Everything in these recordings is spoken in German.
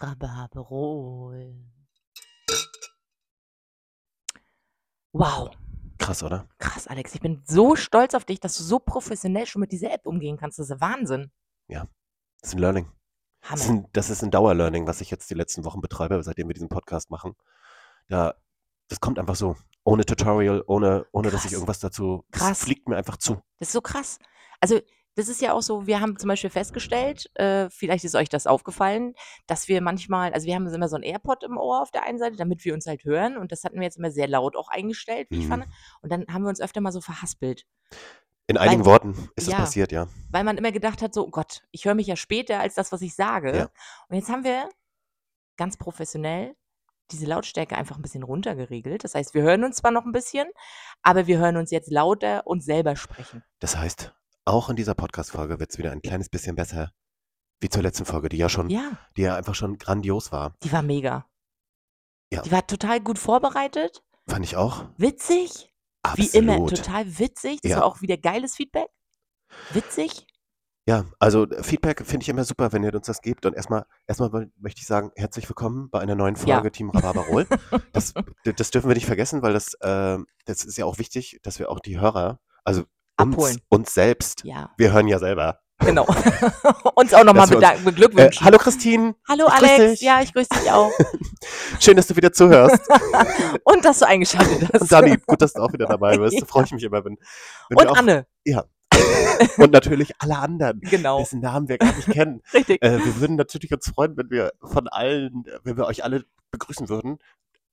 Rhabarberol. Wow. Krass, oder? Krass, Alex. Ich bin so stolz auf dich, dass du so professionell schon mit dieser App umgehen kannst. Das ist Wahnsinn. Ja, das ist ein Learning. Das ist Hammer. ein, das ist ein Dauerlearning, was ich jetzt die letzten Wochen betreibe, seitdem wir diesen Podcast machen. Da, das kommt einfach so. Ohne Tutorial, ohne, ohne dass ich irgendwas dazu. Das Krass. fliegt mir einfach zu. Das ist so krass. Also, das ist ja auch so, wir haben zum Beispiel festgestellt, äh, vielleicht ist euch das aufgefallen, dass wir manchmal, also wir haben immer so ein AirPod im Ohr auf der einen Seite, damit wir uns halt hören. Und das hatten wir jetzt immer sehr laut auch eingestellt, wie ich Mhm. fand. Und dann haben wir uns öfter mal so verhaspelt. In einigen Weil- Worten ist das ja. passiert, ja. Weil man immer gedacht hat, so, oh Gott, ich höre mich ja später als das, was ich sage. Ja. Und jetzt haben wir ganz professionell diese Lautstärke einfach ein bisschen runtergeregelt. Das heißt, wir hören uns zwar noch ein bisschen, aber wir hören uns jetzt lauter und selber sprechen. Das heißt, auch in dieser Podcast-Folge wird es wieder ein kleines bisschen besser, wie zur letzten Folge, die ja schon, Ja, die ja einfach schon grandios war. die war mega. Ja. Die war total gut vorbereitet, Fand ich auch. witzig, Absolut. wie immer total witzig. Das Ja. war auch wieder geiles Feedback. Witzig. Ja, also äh, Feedback finde ich immer super, wenn ihr uns das gebt. Und erstmal, erstmal woll- möchte ich sagen, herzlich willkommen bei einer neuen Ja. Folge Team Rhabarberol. das, d- das dürfen wir nicht vergessen, weil das, äh, das ist ja auch wichtig, dass wir auch die Hörer, also Abholen. uns selbst, Ja, wir hören ja selber. genau. uns auch nochmal uns- bedanken, Äh, beglückwünschen. hallo Christine, Hallo ich Alex, ja, ich grüße dich auch. schön, dass du wieder zuhörst. Und dass du eingeschaltet hast. Und Dani, gut, dass du auch wieder dabei bist. Da Ja. freue ich mich immer, wenn, wenn Und auch, Anne, und natürlich alle anderen, genau. dessen Namen wir gar nicht kennen. Richtig. Äh, wir würden natürlich uns freuen, wenn wir von allen, äh, wenn wir euch alle begrüßen würden.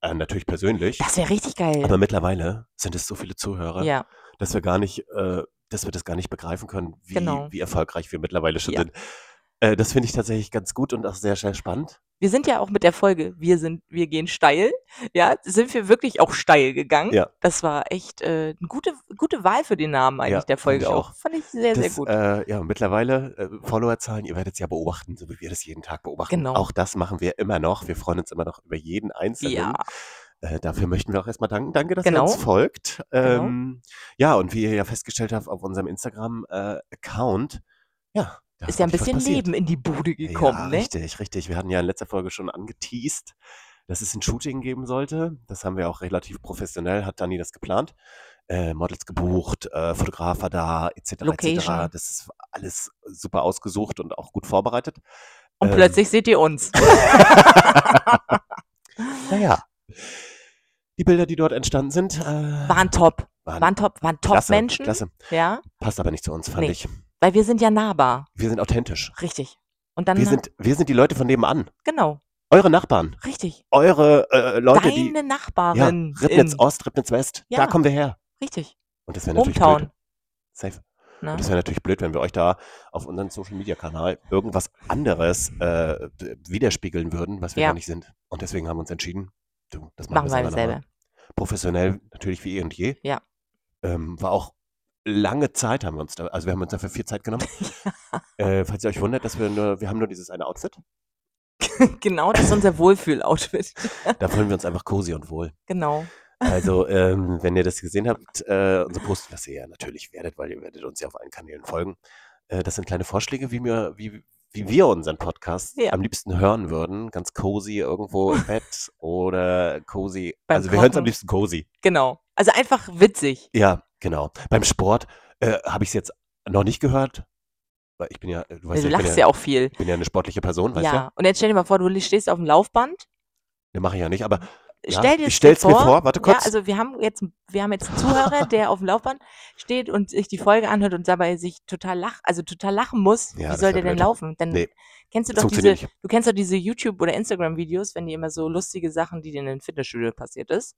Äh, natürlich persönlich. Das wäre richtig geil. Aber mittlerweile sind es so viele Zuhörer, ja, dass wir gar nicht, äh, dass wir das gar nicht begreifen können, wie, Genau. wie erfolgreich wir mittlerweile schon Ja. sind. Äh, das finde ich tatsächlich ganz gut und auch sehr, sehr spannend. wir sind ja auch mit der Folge, wir sind, wir gehen steil. Ja, sind wir wirklich auch steil gegangen. Ja. Das war echt äh, eine gute, gute Wahl für den Namen eigentlich Ja, der fand Folge ich auch. auch. Fand ich sehr, sehr Das, gut. äh, ja, mittlerweile äh, Followerzahlen, ihr werdet es ja beobachten, so wie wir das jeden Tag beobachten. Genau. Auch das machen wir immer noch. Wir freuen uns immer noch über jeden Einzelnen. ja, Äh, dafür möchten wir auch erstmal danken. Danke, dass Genau. ihr uns folgt. Genau. Ähm, Ja, und wie ihr ja festgestellt habt auf unserem Instagram-Account, ja, da ist ja ein bisschen. Leben in die Bude gekommen, ja, ne? richtig, richtig. Wir hatten ja in letzter Folge schon angeteased, dass es ein Shooting geben sollte. Das haben wir auch relativ professionell, hat Dani das geplant. Äh, Models gebucht, äh, Fotograf war da, etc. etc. Location. Das ist alles super ausgesucht und auch gut vorbereitet. Und Ähm, plötzlich seht ihr uns. Naja, die Bilder, die dort entstanden sind, äh, Waren top. waren Waren top, waren top klasse, Menschen. klasse. Ja, Passt aber nicht zu uns, fand Nee. ich. weil wir sind ja nahbar. Wir sind authentisch. Richtig. Und dann, Wir sind, wir sind die Leute von nebenan. genau, Eure Nachbarn. richtig. Eure äh, Leute, die. Deine Ja, Nachbarin. Ribnitz in- Ost, Ribnitz West. Da Ja. kommen wir her. Richtig. Und das wäre natürlich Hometown. blöd. Safe. Ne? Und das wäre natürlich blöd, wenn wir euch da auf unserem Social Media Kanal irgendwas anderes äh, widerspiegeln würden, was wir Ja. gar nicht sind. Und deswegen haben wir uns entschieden, du, das Machen machen, wir selber. Professionell natürlich wie eh und je. Ja. Ähm, war auch lange Zeit haben wir uns da, also wir haben uns dafür viel Zeit genommen. äh, falls ihr euch wundert, dass wir nur, wir haben nur dieses eine Outfit. genau, das ist unser Wohlfühl-Outfit. Da fühlen wir uns einfach cozy und wohl. genau. Also, ähm, wenn ihr das gesehen habt, äh, unser Post, was ihr ja natürlich werdet, weil ihr werdet uns ja auf allen Kanälen folgen. Äh, das sind kleine Vorschläge, wie wir, wie, wie wir unseren Podcast Ja. am liebsten hören würden. Ganz cozy irgendwo im Bett oder cozy. Beim also wir hören es am liebsten cozy. Genau. Also einfach witzig. Ja, genau. Beim Sport äh, habe ich es jetzt noch nicht gehört. Weil ich bin ja, du weißt du ja, lachst ja, ja auch viel. ich bin ja eine sportliche Person, weißt Ja. du? Und jetzt stell dir mal vor, du stehst auf dem Laufband. Ne, mache ich ja nicht, aber ja, Stell dir ich stell's mir vor. Warte kurz. Ja, also wir haben jetzt, wir haben jetzt einen Zuhörer, der auf dem Laufband steht und sich die Folge anhört und dabei sich total lach, also total lachen muss. Ja, Wie soll der denn laufen? Dann Nee, kennst du doch diese, du kennst doch diese YouTube oder Instagram Videos, wenn die immer so lustige Sachen, die dir in den Fitnessstudio passiert ist.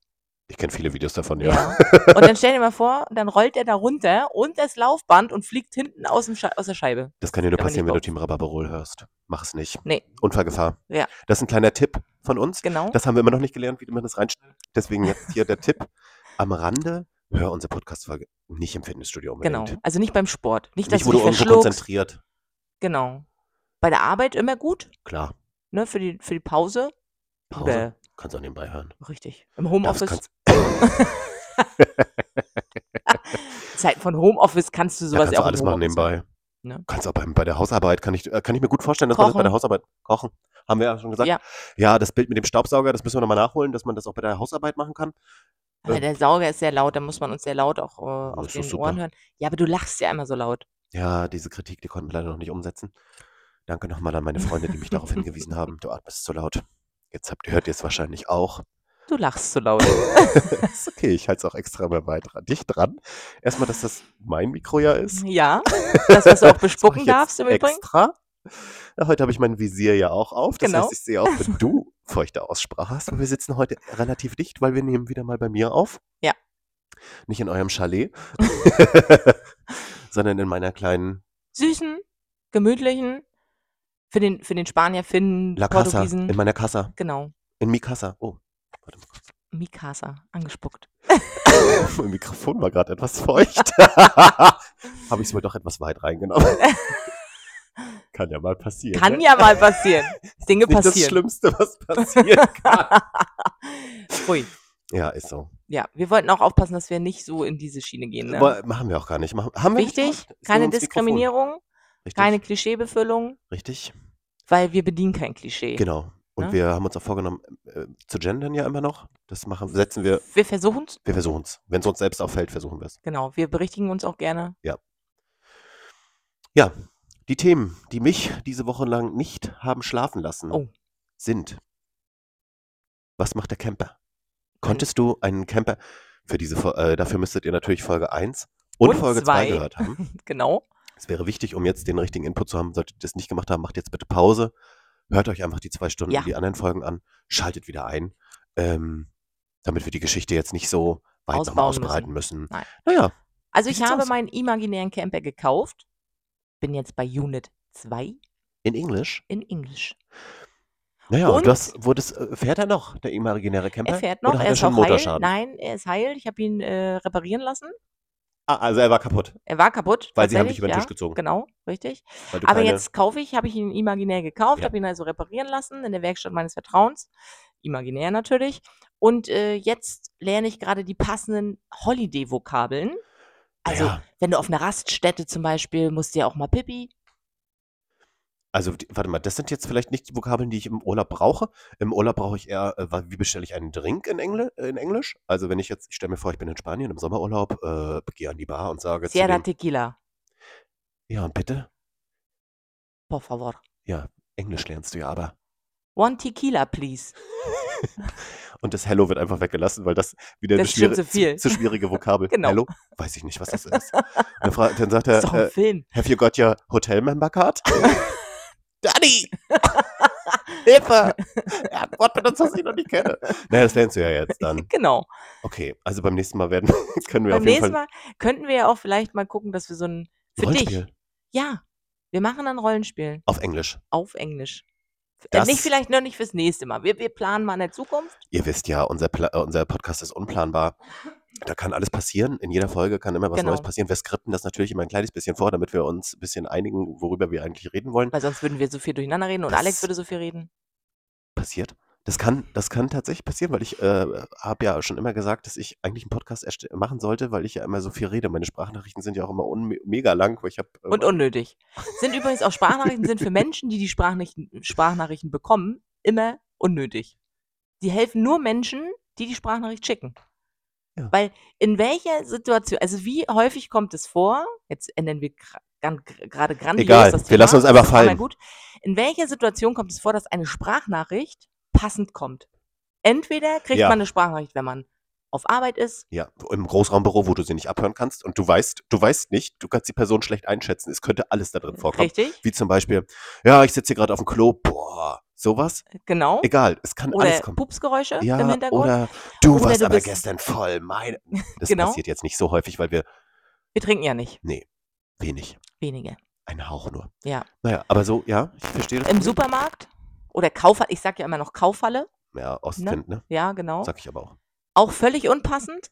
Ich kenne viele Videos davon, ja. Ja. Und dann stell dir mal vor, dann rollt er da runter und das Laufband und fliegt hinten aus, dem Sche aus der Scheibe. Das kann dir nur passieren, wenn du. Team Rhabarberol hörst. Mach es nicht. Nee. Unfallgefahr. Ja. Das ist ein kleiner Tipp von uns. Genau. Das haben wir immer noch nicht gelernt, wie man das reinstellt. Deswegen jetzt hier der Tipp am Rande. Hör unsere Podcast-Folge nicht im Fitnessstudio Genau. unbedingt. Also nicht beim Sport. Nicht, dass Nicht, wo du du dich irgendwo konzentriert. Genau. Bei der Arbeit immer gut, Klar. ne, für die, für die Pause. Pause. Oder, Kannst auch nebenbei hören. richtig. Im Homeoffice. Zeiten von Homeoffice kannst du da sowas kannst ja du auch alles machen nebenbei. Ne? Kannst auch beim bei der Hausarbeit kann ich äh, kann ich mir gut vorstellen, dass man das bei der Kochen. Hausarbeit Kochen, haben wir ja schon gesagt. Ja. Ja, das Bild mit dem Staubsauger, das müssen wir noch mal nachholen, dass man das auch bei der Hausarbeit machen kann. Aber Ähm der Sauger ist sehr laut, da muss man uns sehr laut auch, äh, auf den. Ohren hören. Ja, aber du lachst ja immer so laut. Ja, diese Kritik, die konnten wir leider noch nicht umsetzen. Danke noch mal an meine Freunde, die mich darauf hingewiesen haben: „Du atmest zu laut.“ Jetzt habt hört ihr's wahrscheinlich auch. Du lachst zu laut. Ist okay, ich halte es auch extra mal weit dran dicht dran. Erst mal, dass das mein Mikro ja ist. Ja, das, was du auch Das mache bespucken darfst im Übrigen. extra. Ja, heute habe ich mein Visier ja auch auf. Das Genau. heißt, ich sehe auch, wenn du feuchte Aussprache hast. Aber wir sitzen heute relativ dicht, weil wir nehmen wieder mal bei mir auf. Ja. Nicht in eurem Chalet, sondern in meiner kleinen Süßen, gemütlichen, für den für den Spanier, Finnen, La Casa, Portugiesen. in meiner Casa, Genau. in mi Casa. Oh. Mikasa, angespuckt. Mein Mikrofon war grad etwas feucht. Habe ich's wohl doch etwas weit reingenommen. Kann ja mal passieren, Kann ne? ja mal passieren. Dinge Ist nicht das passieren. Schlimmste, was passieren kann. Ui. Ja, ist so. Ja, wir wollten auch aufpassen, dass wir nicht so in diese Schiene gehen, ne? Machen wir auch gar nicht. Machen haben wir Wichtig, keine. Diskriminierung, Richtig, keine Klischeebefüllung, richtig. weil wir bedienen kein Klischee. Genau. Und Ne? wir haben uns auch vorgenommen, äh, zu gendern ja immer noch. Das machen setzen wir Wir versuchen's. wir versuchen's. Wenn's uns selbst auffällt, versuchen wir's. Genau, wir berichtigen uns auch gerne. Ja. Ja, die Themen, die mich diese Woche lang nicht haben schlafen lassen, Oh. sind: Was macht der Camper? Konntest du einen Camper für diese äh, dafür müsstet ihr natürlich Folge 1 und Und Folge 2 2. gehört haben. Genau. Es wäre wichtig, um jetzt den richtigen Input zu haben. Solltet ihr das nicht gemacht haben, macht jetzt bitte Pause. Hört euch einfach die 2 Stunden Ja. die anderen Folgen an, schaltet wieder ein, ähm, damit wir die Geschichte jetzt nicht so weit noch mal Ausbauen müssen. ausbreiten müssen. Nein. Na ja, Also, ich habe aus? meinen imaginären Camper gekauft. Bin jetzt bei Unit 2 In Englisch? in Englisch. Na ja, und das wurdest äh, fährt er noch, der imaginäre Camper? er fährt Oder noch, hat er er ist schon auch heil. Nein, er ist heil. Ich habe ihn, äh, reparieren lassen. Ah, also er war kaputt, Er war kaputt, weil sie haben dich über den ja, Tisch gezogen, genau, richtig. Aber jetzt kaufe ich habe ich ihn imaginär gekauft, Ja. habe ihn also reparieren lassen in der Werkstatt meines Vertrauens. Imaginär natürlich. Und, äh, jetzt lerne ich grade die passenden Holiday-Vokabeln. Also, ja. wenn du auf 'ner Raststätte zum Beispiel musst du ja auch mal Pipi. Also, warte mal, das sind jetzt vielleicht nicht die Vokabeln, die ich im Urlaub brauche. Im Urlaub brauche ich eher, äh, wa wie bestelle ich einen Drink in Engl in Englisch? Also, wenn ich jetzt ich stelle mir vor, ich bin in Spanien im Sommerurlaub, äh, gehe an die Bar und sage zu Sierra dem Tequila. Ja, und bitte? Por favor. Ja, Englisch lernst du ja aber. One Tequila, please. Und das Hello wird einfach weggelassen, weil das wieder Das ist schon schwieri zu viel. zu schwierige Vokabel. Genau. Hello? Weiß ich nicht, was das ist. Dann fra dann sagt Das ist er, doch 'n äh: Film. „Have you got your hotel member card?“ Daddy! Hilfe! Er hat Wort benutzt, das ich noch nicht kenne. Na ja, das lernst du ja jetzt dann. Genau. Okay, also beim nächsten Mal werden können wir Beim auf jeden nächsten Fall Mal könnten wir ja auch vielleicht mal gucken, dass wir so 'n für Rollenspiel. dich ja, wir machen ein Rollenspiel. Auf Englisch. Auf Englisch. Äh, nicht Das vielleicht noch nicht fürs nächste Mal. Wir wir planen mal in der Zukunft. Ihr wisst ja, unser Pla äh, unser Podcast ist unplanbar. Da kann alles passieren. In jeder Folge kann immer was Neues Genau. passieren. Wir skripten das natürlich immer 'n kleines bisschen vor, damit wir uns 'n bisschen einigen, worüber wir eigentlich reden wollen. Weil sonst würden wir so viel durcheinander reden und Alex Das würde so viel reden. passiert. Das kann das kann tatsächlich passieren, weil ich, äh, habe ja schon immer gesagt, dass ich eigentlich 'n Podcast erst machen sollte, weil ich ja immer so viel rede. Meine Sprachnachrichten sind ja auch immer mega lang, weil ich habe, Und ähm unnötig. Sind übrigens auch Sprachnachrichten sind für Menschen, die die Sprachnachrichten Sprachnachrichten bekommen, immer unnötig. Die helfen nur Menschen, die die Sprachnachricht schicken. Ja. Weil in welcher Situation also, wie häufig kommt es vor jetzt ändern wir gra grade grandios Egal, das wir Thema, lassen uns einfach fallen. gut. In welcher Situation kommt es vor, dass eine Sprachnachricht passend kommt? Entweder kriegt Ja. man 'ne Sprachnachricht, wenn man auf Arbeit ist Ja, im Großraumbüro, wo du sie nicht abhören kannst und du weißt du weißt nicht du kannst die Person schlecht einschätzen. Es könnte alles da drin vorkommen. Richtig. Wie zum Beispiel: „Ja, ich sitze hier grad aufm Klo.“ Boah, so was. Genau. Egal, es kann alles Oder kommen. Pupsgeräusche im Ja, Hintergrund. oder: „Du Oder warst du aber gestern voll, meine“ Das Genau. passiert jetzt nicht so häufig, weil wir Wir trinken ja nicht. Ne, wenig. Wenige. Ein Hauch nur. Ja. Na ja, aber so ja, ich verstehe das Im. Supermarkt oder Kaufhalle ich sage ja immer noch Kaufhalle, Ja, ne? Ostwind, ne? Ja, genau. Sage ich aber auch. Auch völlig unpassend.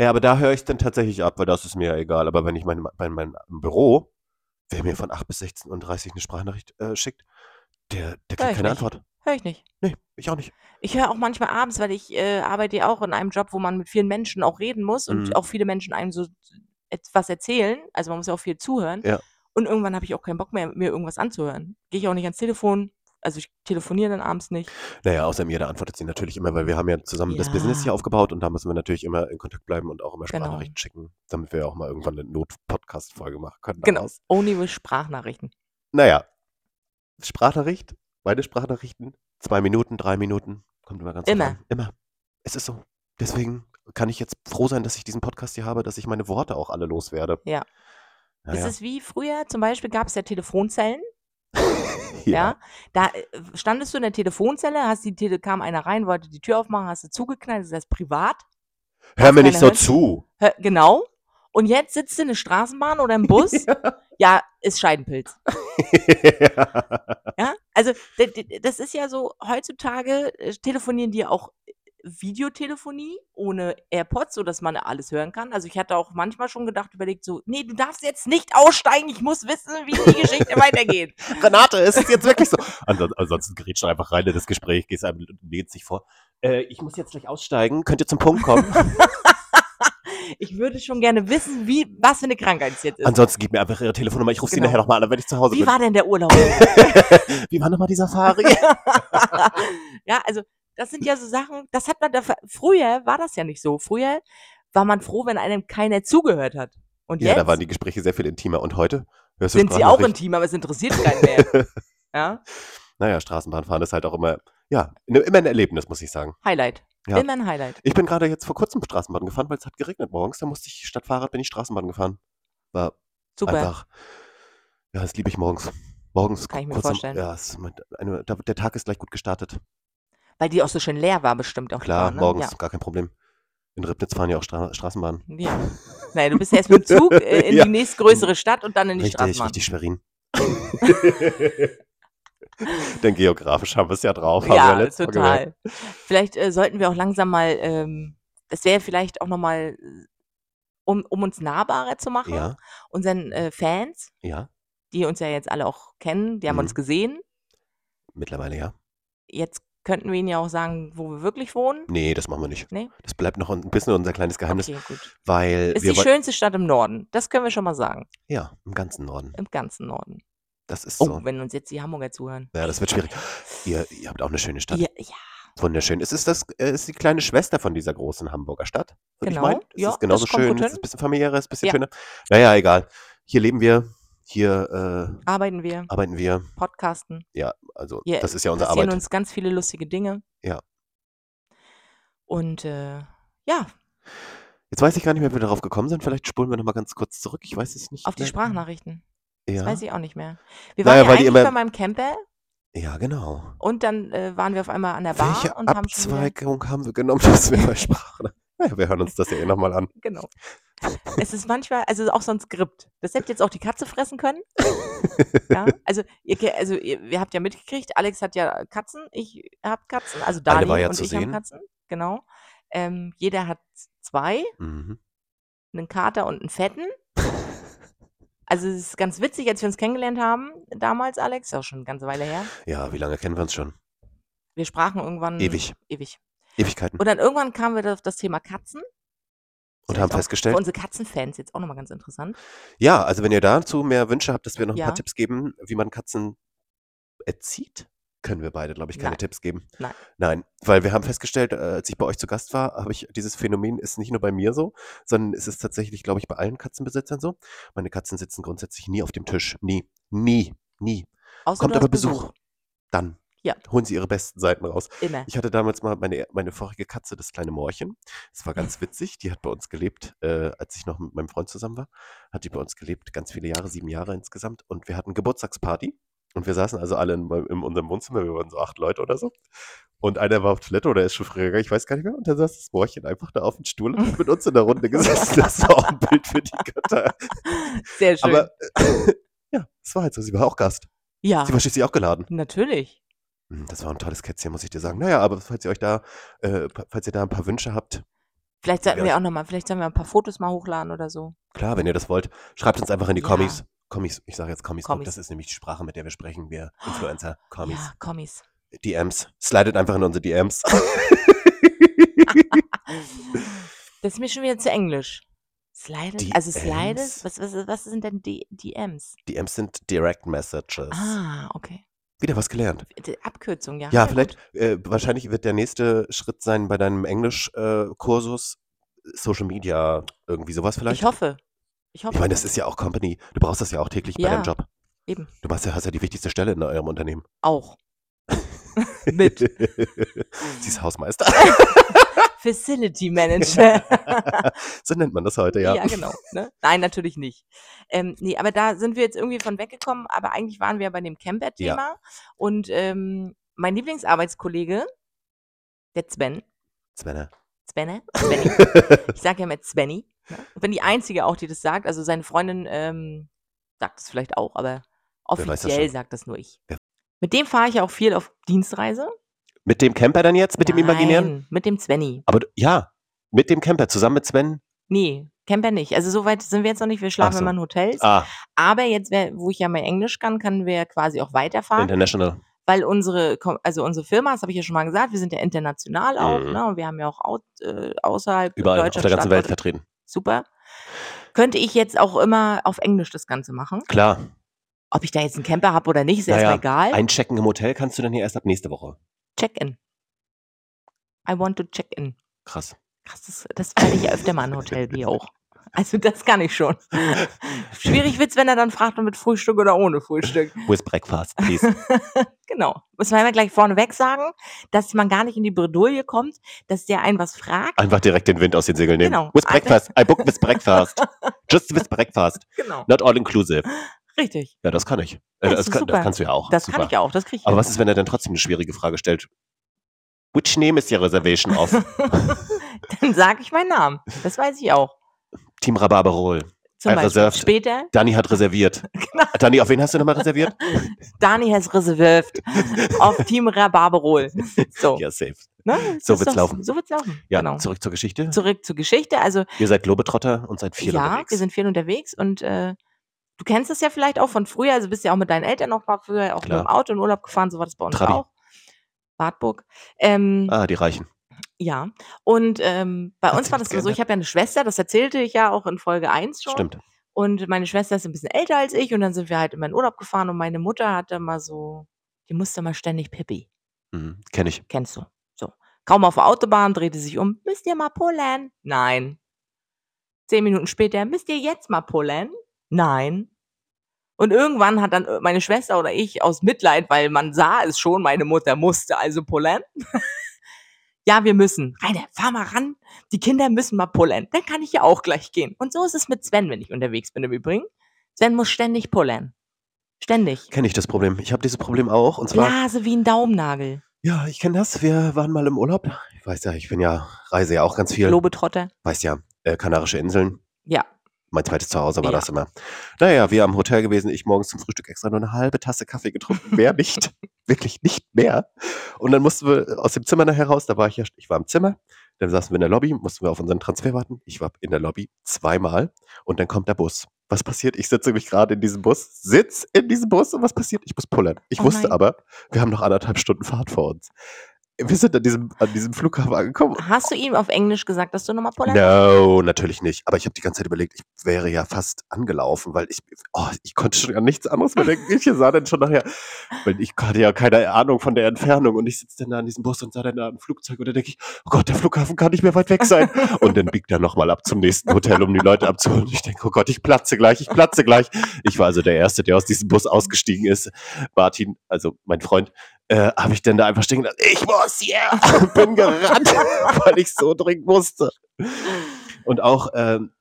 Ja, aber da höre ich's dann tatsächlich ab, weil das ist mir ja egal. Aber wenn ich mein bei meinem Büro wer mir von 8 bis 16:30 'ne Sprachnachricht, äh, schickt, der der Höre kriegt ich keine nicht. Antwort. Höre ich nicht. Ne, ich auch nicht. Ich höre auch manchmal abends, weil ich, äh, arbeite ja auch in einem Job, wo man mit vielen Menschen auch reden muss und Mhm. auch viele Menschen einem so etwas erzählen. Also, man muss ja auch viel zuhören. Ja. Und irgendwann habe ich auch keinen Bock mehr, mir irgendwas anzuhören. Gehe ich auch nicht ans Telefon. Also ich telefoniere dann abends nicht. Naja, außer mir, da antwortet sie natürlich immer, weil wir haben ja zusammen das Business Ja. hier aufgebaut und da müssen wir natürlich immer in Kontakt bleiben und auch immer Genau. Sprachnachrichten schicken, damit wir auch mal irgendwann eine Not-Podcast-Folge machen können Genau. daraus. Only with Sprachnachrichten. Naja, Sprachnachricht, meine Sprachnachrichten, zwei Minuten, drei Minuten, kommt immer ganz Immer. an. Immer. Es ist so. Deswegen kann ich jetzt froh sein, dass ich diesen Podcast hier habe, dass ich meine Worte auch alle loswerde. Ja. Naja. ist wie früher, zum Beispiel gab es ja Telefonzellen. ja. Ja. Da äh, standest du in der Telefonzelle, hast die Tele kam einer rein, wollte die Tür aufmachen, hast du zugeknallt, das heißt privat. Hör mir nicht so hört. zu. Hör- Genau. Und jetzt sitzt du in der Straßenbahn oder im Bus. ja, ist Scheidenpilz. Ja, also d- d- das ist ja so, heutzutage äh, telefonieren die auch äh, Videotelefonie ohne AirPods, sodass man alles hören kann. Also ich hatte auch manchmal schon gedacht, überlegt so, nee, du darfst jetzt nicht aussteigen, ich muss wissen, wie die Geschichte weitergeht. Renate, ist es jetzt wirklich so? Ansonsten, ansonsten gerätst du einfach rein in das Gespräch, gehst einem, lehnst dich vor. Äh, ich muss jetzt gleich aussteigen. Könnt ihr zum Punkt kommen? Ich würde schon gerne wissen, wie, was für eine Krankheit es jetzt ist. Ansonsten gib mir einfach ihre Telefonnummer. Ich rufe sie Genau. nachher nochmal an, wenn ich zu Hause Wie bin. war denn der Urlaub? Wie war nochmal die Safari? ja, also das sind ja so Sachen, das hat man da, früher war das ja nicht so. Früher war man froh, wenn einem keiner zugehört hat. Und ja, jetzt da waren die Gespräche sehr viel intimer. Und heute? Hörst du sind sie auch Sprachnachrichten? intim, aber es interessiert keinen mehr. ja, Naja, Straßenbahnfahren ist halt auch immer, ja, ne- immer ein Erlebnis, muss ich sagen. Highlight. Ja. Immer ein Highlight. Ich bin gerade jetzt vor kurzem Straßenbahn gefahren, weil es hat geregnet morgens. Da musste ich statt Fahrrad bin ich Straßenbahn gefahren. War Super. einfach, ja, das liebe ich morgens. Morgens Kann ich mir kurz am- vorstellen. Ja, es eine, der Tag ist gleich gut gestartet. Weil die auch so schön leer war, bestimmt auch. Klar, Bahn, ne? morgens gar kein Problem. In Ribnitz fahren ja auch Stra Straßenbahnen. Ja. ja. Naja, du bist ja erst mit dem Zug äh, in Ja. die nächstgrößere Stadt und dann in die Richtig, Straßenbahn. richtig Schwerin. Denn geografisch haben wir es ja drauf. haben wir Ja, gemerkt. total. Vielleicht äh, sollten wir auch langsam mal, ähm, das wäre vielleicht auch nochmal, um, um uns nahbarer zu machen, Ja, unseren äh, Fans, ja, die uns ja jetzt alle auch kennen, die haben uns Mhm. gesehen. mittlerweile ja. Jetzt könnten wir ihnen ja auch sagen, wo wir wirklich wohnen. Nee, das machen wir nicht. Nee? Das bleibt noch ein bisschen unser kleines Geheimnis, Okay, gut. weil Ist die schönste Stadt im Norden. Das können wir schon mal sagen. ja, im ganzen Norden. Im ganzen Norden. Das ist Oh, so. wenn uns jetzt die Hamburger zuhören. Ja, das wird schwierig. Ihr, ihr habt auch eine schöne Stadt. Ja, ja, Wunderschön. Es ist, das, äh, es ist die kleine Schwester von dieser großen Hamburger Stadt, würde Genau. ich meinen. Es Ja, ist genauso schön, es ist ein bisschen familiärer, es ist ein bisschen Ja. schöner. Naja, egal. Hier leben wir, hier arbeiten wir, äh, arbeiten wir. podcasten. Ja, also Hier das ist ja unsere Arbeit. uns ganz viele lustige Dinge. Ja. Und äh, ja, Jetzt weiß ich gar nicht mehr, wie wir darauf gekommen sind. Vielleicht spulen wir nochmal ganz kurz zurück. Ich weiß es nicht. auf die. Sprachnachrichten. Das Ja, weiß ich auch nicht mehr. Wir Naja, waren ja weil die eigentlich immer- bei meinem Camper ja, genau. und dann äh, waren wir auf einmal an der Bar Welche und haben schon wieder, Abzweigung haben wir genommen, dass wir bei Sprache? Naja, wir hören uns das ja eh nochmal an. genau. es ist manchmal, also auch so ein Skript. Das hätte jetzt auch die Katze fressen können. ja, also ihr, ke- also ihr, ihr habt ja mitgekriegt, Alex hat ja Katzen, ich habe Katzen, also Eine Dani war ja und zu ich haben sehen. Katzen, genau. Ähm, jeder hat zwei, Mhm. einen Kater und einen Fetten. Also es ist ganz witzig, als wir uns kennengelernt haben, damals, Alex, ist auch schon eine ganze Weile her. Ja, wie lange kennen wir uns schon? Wir sprachen irgendwann. Ewig. Ewig. Ewigkeiten. Und dann irgendwann kamen wir auf das Thema Katzen. Und haben festgestellt, Für unsere Katzenfans jetzt auch nochmal ganz interessant. ja, also wenn ihr dazu mehr Wünsche habt, dass wir noch ein Ja. paar Tipps geben, wie man Katzen erzieht, können wir beide, glaube ich, keine Nein. Tipps geben. Nein. Nein, weil wir haben festgestellt, äh, als ich bei euch zu Gast war, habe ich dieses Phänomen ist nicht nur bei mir so, sondern es ist tatsächlich, glaube ich, bei allen Katzenbesitzern so. Meine Katzen sitzen grundsätzlich nie auf dem Tisch. Nie. Nie. Nie. Außer Kommt aber hast Besuch. Dann Ja. holen sie ihre besten Seiten raus. Immer. Ich hatte damals mal meine, meine vorige Katze, das kleine Moorchen. Es war ganz witzig. Die hat bei uns gelebt, äh, als ich noch mit meinem Freund zusammen war. Hat die bei uns gelebt, ganz viele Jahre, sieben Jahre insgesamt. Und wir hatten Geburtstagsparty. Und wir saßen also alle in, in unserem Wohnzimmer. Wir waren so acht Leute oder so. Und einer war auf Toilette oder ist schon früher gegangen, ich weiß gar nicht mehr. Und dann saß das Moorchen einfach da auf dem Stuhl und hat mit uns in der Runde gesessen. Das war auch ein Bild für die Götter. Sehr schön. Aber äh, ja, es war halt so. Sie war auch Gast. ja, Sie war schließlich auch geladen. natürlich. Hm, Das war ein tolles Kätzchen, muss ich dir sagen. Naja, aber falls ihr euch da, äh, falls ihr da ein paar Wünsche habt, Vielleicht sollten Ja, wir auch nochmal, vielleicht sollen wir ein paar Fotos mal hochladen oder so. klar, wenn ihr das wollt, schreibt uns einfach in die Ja. Kommis. Kommis, ich sage jetzt Kommis, Kommis. das ist nämlich die Sprache, mit der wir sprechen, wir Influencer, Kommis, Ja, Kommis. DMs. Slidet einfach in unsere DMs. Das ist mir schon wieder zu englisch. Slidet? Also Slidet? DMs? Was was was sind denn D DMs? DMs sind Direct Messages. Ah, okay. Wieder was gelernt. D Abkürzung, ja. Ja, Ja, vielleicht, äh, wahrscheinlich wird der nächste Schritt sein bei deinem Englisch-Kursus äh, Social Media, irgendwie sowas Ich vielleicht? hoffe. Ich Ich meine, das ist ja auch Company. Du brauchst das ja auch täglich bei deinem Ja, Job. eben. Du machst ja, hast ja die wichtigste Stelle in eurem Unternehmen. Auch. Mit. Sie ist Hausmeister. Facility Manager. so nennt man das heute, ja. Ja, genau. Ne? Nein, natürlich nicht. Ähm, ne, aber da sind wir jetzt irgendwie von weggekommen, aber eigentlich waren wir bei dem Camper-Thema und, ähm, mein Lieblingsarbeitskollege, der Sven Svenner. Svenne, Svenny, ich sage ja immer Svenny, ne? Ich bin die Einzige auch, die das sagt. Also, seine Freundin, ähm, sagt es vielleicht auch, aber das offiziell schon? sagt das nur ich. Wer Mit dem fahre ich auch viel auf Dienstreise. Mit dem Camper dann jetzt? Mit dem imaginären? Nein, mit dem Svenny. Aber ja, mit dem Camper, zusammen mit Sven. Ne, Camper nicht. Also, so weit sind wir jetzt noch nicht. Wir schlafen so. immer in Hotels. Ah, Aber jetzt, wo ich ja mal Englisch kann, können wir quasi auch weiterfahren, International. weil unsere also, unsere Firma, das habe ich ja schon mal gesagt, wir sind ja international auch, Mhm. ne? Und wir haben ja auch äh, außerhalb Überall auf Deutschland der ganzen Welt Standorte. vertreten. Super. Könnte ich jetzt auch immer auf Englisch das Ganze machen. Klar. Ob ich da jetzt 'n Camper habe oder nicht, ist Naja, egal. einchecken im Hotel kannst du dann hier erst ab nächste Woche. Check-in. I want to check in. Krass. Krass, das das fahre ich ja öfter mal in 'n Hotel, wie auch. Also, das kann ich schon. Schwierig wird's, wenn er dann fragt, ob mit Frühstück oder ohne Frühstück. With breakfast, please. Genau. Müssen wir einmal gleich vorneweg sagen, dass man gar nicht in die Bredouille kommt, dass der einen was fragt. Einfach direkt den Wind aus den Segeln nehmen. Genau. With breakfast. I book with breakfast. Just with breakfast. Genau. Not all inclusive. Richtig. Ja, das kann ich. Äh, Ja, das, das kann, das kannst du ja auch. Das Super. kann ich auch, das kriege ich Aber was ist, wenn er dann trotzdem eine schwierige Frage stellt? Which name is your reservation of? Dann sage ich meinen Namen. Das weiß ich auch. Team Rhabarberol. Zum Beispiel. Später, Dani hat reserviert. Genau. Dani, auf wen hast du nochmal reserviert? Dani has reserved auf Team Rhabarberol. So. Ja, safe. Ne? So wird's doch- laufen. So wird's laufen. Ja, genau. zurück zur Geschichte. Zurück zur Geschichte. Also, Ihr seid Globetrotter und seid viel ja, unterwegs. wir sind viel unterwegs und äh, du kennst es ja vielleicht auch von früher. Also, bist ja auch mit deinen Eltern noch mal früher auch Klar. mit dem Auto in Urlaub gefahren. So war das bei uns Trabi. auch. Wartburg. Ähm, ah, die Reichen. Ja. Und ähm, bei uns war das so, ich habe ja eine Schwester, das erzählte ich ja auch in Folge 1 schon. Stimmt. Und meine Schwester ist ein bisschen älter als ich und dann sind wir halt immer in Urlaub gefahren und meine Mutter hatte mal so, die musste mal ständig Pipi. Mhm. Kenn ich. Kennst du? So. Kaum auf der Autobahn, drehte sich um, müsst ihr mal pullen? Nein. Zehn Minuten später, müsst ihr jetzt mal pullen? Nein. Und irgendwann hat dann äh, meine Schwester oder ich aus Mitleid, weil man sah es schon, meine Mutter musste also pullen. ja, wir müssen. Rainer, fahr mal ran. Die Kinder müssen mal pullen. Dann kann ich ja auch gleich gehen. Und so ist es mit Sven, wenn ich unterwegs bin im Übrigen. Sven muss ständig pullen. Ständig. Kenne ich das Problem. Ich habe dieses Problem auch. Und zwar, Blase wie ein Daumennagel. ja, ich kenne das. Wir waren mal im Urlaub. Ich weiß ja, ich bin ja, reise ja auch ganz viel. Globetrotter. Weißt ja, äh, Kanarische Inseln. Ja. Mein zweites Zuhause war Ja. das immer. Naja, wir am Hotel gewesen. Ich morgens zum Frühstück extra nur eine halbe Tasse Kaffee getrunken. Mehr nicht. Wirklich nicht mehr. Und dann mussten wir aus dem Zimmer nachher raus. Da war ich ja, ich war im Zimmer. Dann saßen wir in der Lobby, mussten wir auf unseren Transfer warten. Ich war in der Lobby zweimal. Und dann kommt der Bus. Was passiert? Ich sitze nämlich gerade in diesem Bus, sitz in diesem Bus und was passiert? Ich muss pullern. Ich Oh wusste aber, wir haben noch anderthalb Stunden Fahrt vor uns. Wir sind an diesem, an diesem Flughafen angekommen Hast du ihm auf Englisch gesagt, dass du nochmal pullern No, natürlich nicht. Aber ich habe die ganze Zeit überlegt, ich wäre ja fast angelaufen, weil ich, oh, ich konnte schon an nichts anderes mehr denken. Ich sah dann schon nachher, weil ich hatte ja keine Ahnung von der Entfernung und ich sitze dann da in diesem Bus und sah dann da ein Flugzeug und dann denke ich, oh Gott, der Flughafen kann nicht mehr weit weg sein. Und dann biegt er nochmal ab zum nächsten Hotel, um die Leute abzuholen. Ich denke, oh Gott, ich platze gleich, ich platze gleich. Ich war also der Erste, der aus diesem Bus ausgestiegen ist. Martin, also mein Freund, äh, habe ich dann da einfach stehen gelassen, ich muss hier, und bin gerannt, weil ich so dringend musste. Und auch, ähm,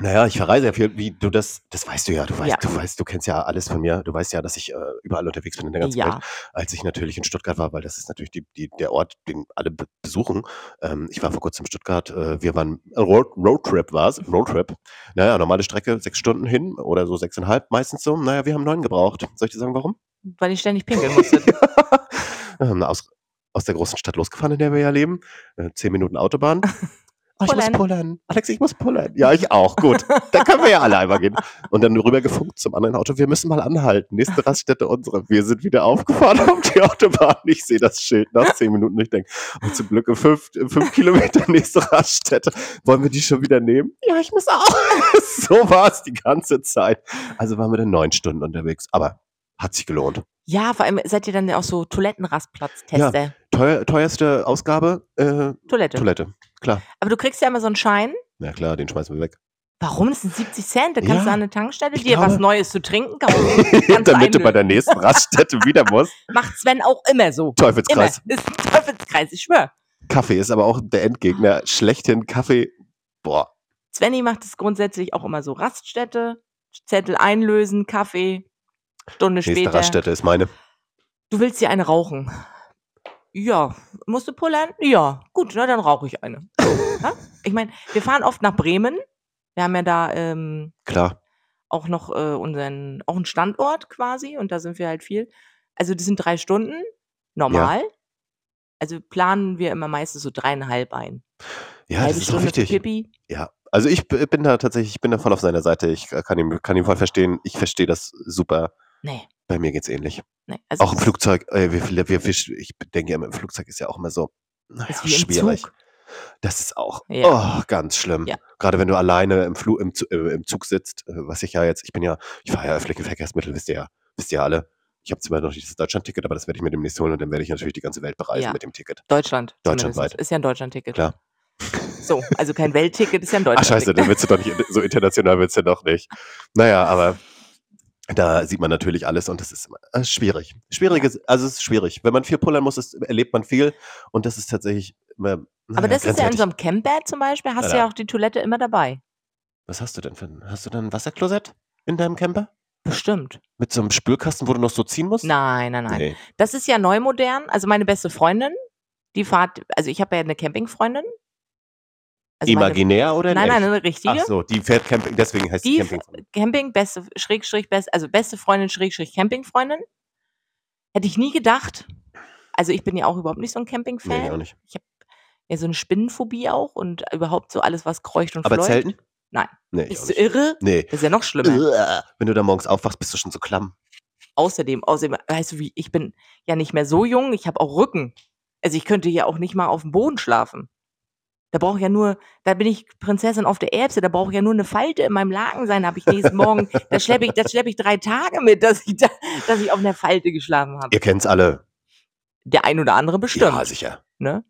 naja, ich verreise ja viel, wie du das, das weißt du ja, du weißt, Ja. du weißt, du kennst ja alles von mir, du weißt ja, dass ich äh, überall unterwegs bin in der ganzen Ja. Welt, als ich natürlich in Stuttgart war, weil das ist natürlich die, die, der Ort, den alle be besuchen. Ähm, ich war vor kurzem in Stuttgart, äh, wir waren, Road, Roadtrip war es, Roadtrip. Naja, normale Strecke, sechs Stunden hin oder so sechseinhalb meistens so. Naja, wir haben neun gebraucht. Soll ich dir sagen, warum? Weil ich ständig pinkeln musste. Aus, aus der großen Stadt losgefahren, in der wir ja leben. Äh, zehn Minuten Autobahn. Oh, ich muss pullern. pullern. Alex, ich muss pullern. Ja, ich auch. Gut. Dann können wir ja alle einmal gehen. Und dann rübergefunkt zum anderen Auto. Wir müssen mal anhalten. Nächste Raststätte unsere. Wir sind wieder aufgefahren auf die Autobahn. Ich sehe das Schild nach zehn Minuten. Ich denke, oh, zum Glück in fünf, fünf Kilometer nächste Raststätte. Wollen wir die schon wieder nehmen? Ja, ich muss auch. so war es die ganze Zeit. Also waren wir dann neun Stunden unterwegs. Aber hat sich gelohnt. Ja, vor allem seid ihr dann ja auch so Toilettenrastplatztester. Teuer, teuerste Ausgabe? Äh, Toilette. Toilette. Klar. Aber du kriegst ja immer so einen Schein. Na klar, den schmeißen wir weg. Warum? Das sind 70 Cent. Da kannst Ja, du an eine Tankstelle dir was Neues zu trinken kaufen. Damit du bei der nächsten Raststätte wieder musst. Macht Sven auch immer so. Immer. Teufelskreis. Ist ein Teufelskreis, ich schwör. Kaffee ist aber auch der Endgegner. Schlechthin Kaffee. Boah. Svenny macht es grundsätzlich auch immer so. Raststätte, Zettel einlösen, Kaffee, Stunde Nächste später. Raststätte ist meine. Du willst dir eine rauchen. Ja. Musst du pullern? Ja. Gut, na, dann rauche ich eine. ja? Ich meine, wir fahren oft nach Bremen. Wir haben ja da ähm, Klar. auch noch äh, unseren, auch einen Standort quasi und da sind wir halt viel. Also das sind drei Stunden, normal. Also planen wir immer meistens so dreieinhalb ein. Ja, das Halbe ist auch Stunde für wichtig. Pipi. Ja. Also ich bin da tatsächlich, ich bin da voll auf seiner Seite. Ich kann ihn, kann ihn voll verstehen. Ich verstehe das super. Nee, Bei mir geht's ähnlich. nee. Also Auch im Flugzeug. Äh, wir, wir, wir, ich denke immer, im Flugzeug ist ja auch immer so. Naja, schwierig. Zug. Das ist auch Ja. oh, ganz schlimm. Ja. Gerade wenn du alleine im, Flu im, äh, im Zug sitzt, äh, was ich ja jetzt, ich bin ja, ich fahre ja öffentliche Verkehrsmittel, wisst ihr ja, wisst ihr alle. Ich habe zwar noch nicht das Deutschland-Ticket, aber das werde ich mir demnächst holen und dann werde ich natürlich die ganze Welt bereisen Ja. mit dem Ticket. Deutschland. Deutschlandweit. zumindest. Ist ja ein Deutschland-Ticket. Klar. So, also kein Weltticket, ist ja ein Ach scheiße, Deutschland-Ticket. dann willst du doch nicht, so international willst du doch nicht. Naja, aber da sieht man natürlich alles und das ist äh, schwierig. Schwieriges, also es ist schwierig. Wenn man viel pullern muss, ist, erlebt man viel und das ist tatsächlich immer, Aber naja, das ist ja in so einem Camper zum Beispiel, hast du Ja, auch die Toilette immer dabei. Was hast du denn für ein, hast du dann ein Wasserklosett in deinem Camper? Bestimmt. Mit so einem Spülkasten, wo du noch so ziehen musst? Nein, nein, nein. Nee. Das ist ja neu modern. Also meine beste Freundin, die fahrt, also ich habe ja eine Campingfreundin. Also meine- Imaginär oder in Nein, nein, eine richtige. Ach so, die fährt Camping, deswegen heißt die Camping. Camping, beste, Schrägstrich, best, also beste Freundin, Schrägstrich, Campingfreundin. Hätte ich nie gedacht. Also ich bin ja auch überhaupt nicht so ein Nee, Camping-Fan. auch nicht. ja, so eine Spinnenphobie auch und überhaupt so alles, was kreucht und Aber fleucht. Zelten? Nein. Nee, ich Bist auch du irre? Nee. Das ist ja noch schlimmer. Wenn du da morgens aufwachst, bist du schon so klamm. Außerdem, außerdem, weißt du wie, ich bin ja nicht mehr so jung, ich habe auch Rücken. Also ich könnte ja auch nicht mal auf dem Boden schlafen. Da brauche ich ja nur, da bin ich Prinzessin auf der Erbse, da brauche ich ja nur eine Falte in meinem Laken sein, habe ich nächsten Morgen, da schleppe ich, das schleppe ich drei Tage mit, dass ich, da, dass ich auf einer Falte geschlafen habe. Ihr kennt's alle. Der ein oder andere bestimmt. Ja, sicher. ne?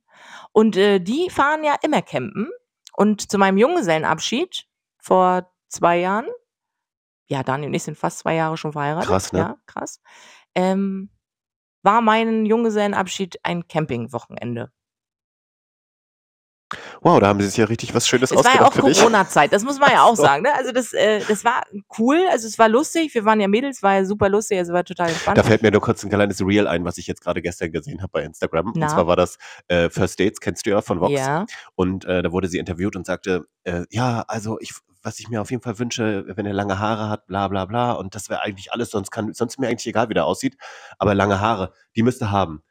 Und äh, die fahren ja immer campen. Und zu meinem Junggesellenabschied vor zwei Jahren, ja, Daniel und ich sind fast zwei Jahre schon verheiratet. Krass, ne? Ja, krass. Ähm, war mein Junggesellenabschied ein Campingwochenende. Wow, da haben sie sich ja richtig was Schönes Es war ja auch ausgedacht für dich. Corona-Zeit, das muss man ja auch so. sagen. Ne? Also das, äh, das war cool, also es war lustig, wir waren ja Mädels, war ja super lustig, also war total entspannt. Da fällt mir nur kurz ein kleines Reel ein, was ich jetzt gerade gestern gesehen habe bei Instagram. Na? Und zwar war das äh, First Dates, kennst du ja von Vox. ja, Und äh, da wurde sie interviewt und sagte, äh, ja, also ich, was ich mir auf jeden Fall wünsche, wenn er lange Haare hat, bla bla bla. Und das wäre eigentlich alles, sonst kann, sonst ist mir eigentlich egal, wie der aussieht. Aber lange Haare, die müsste haben.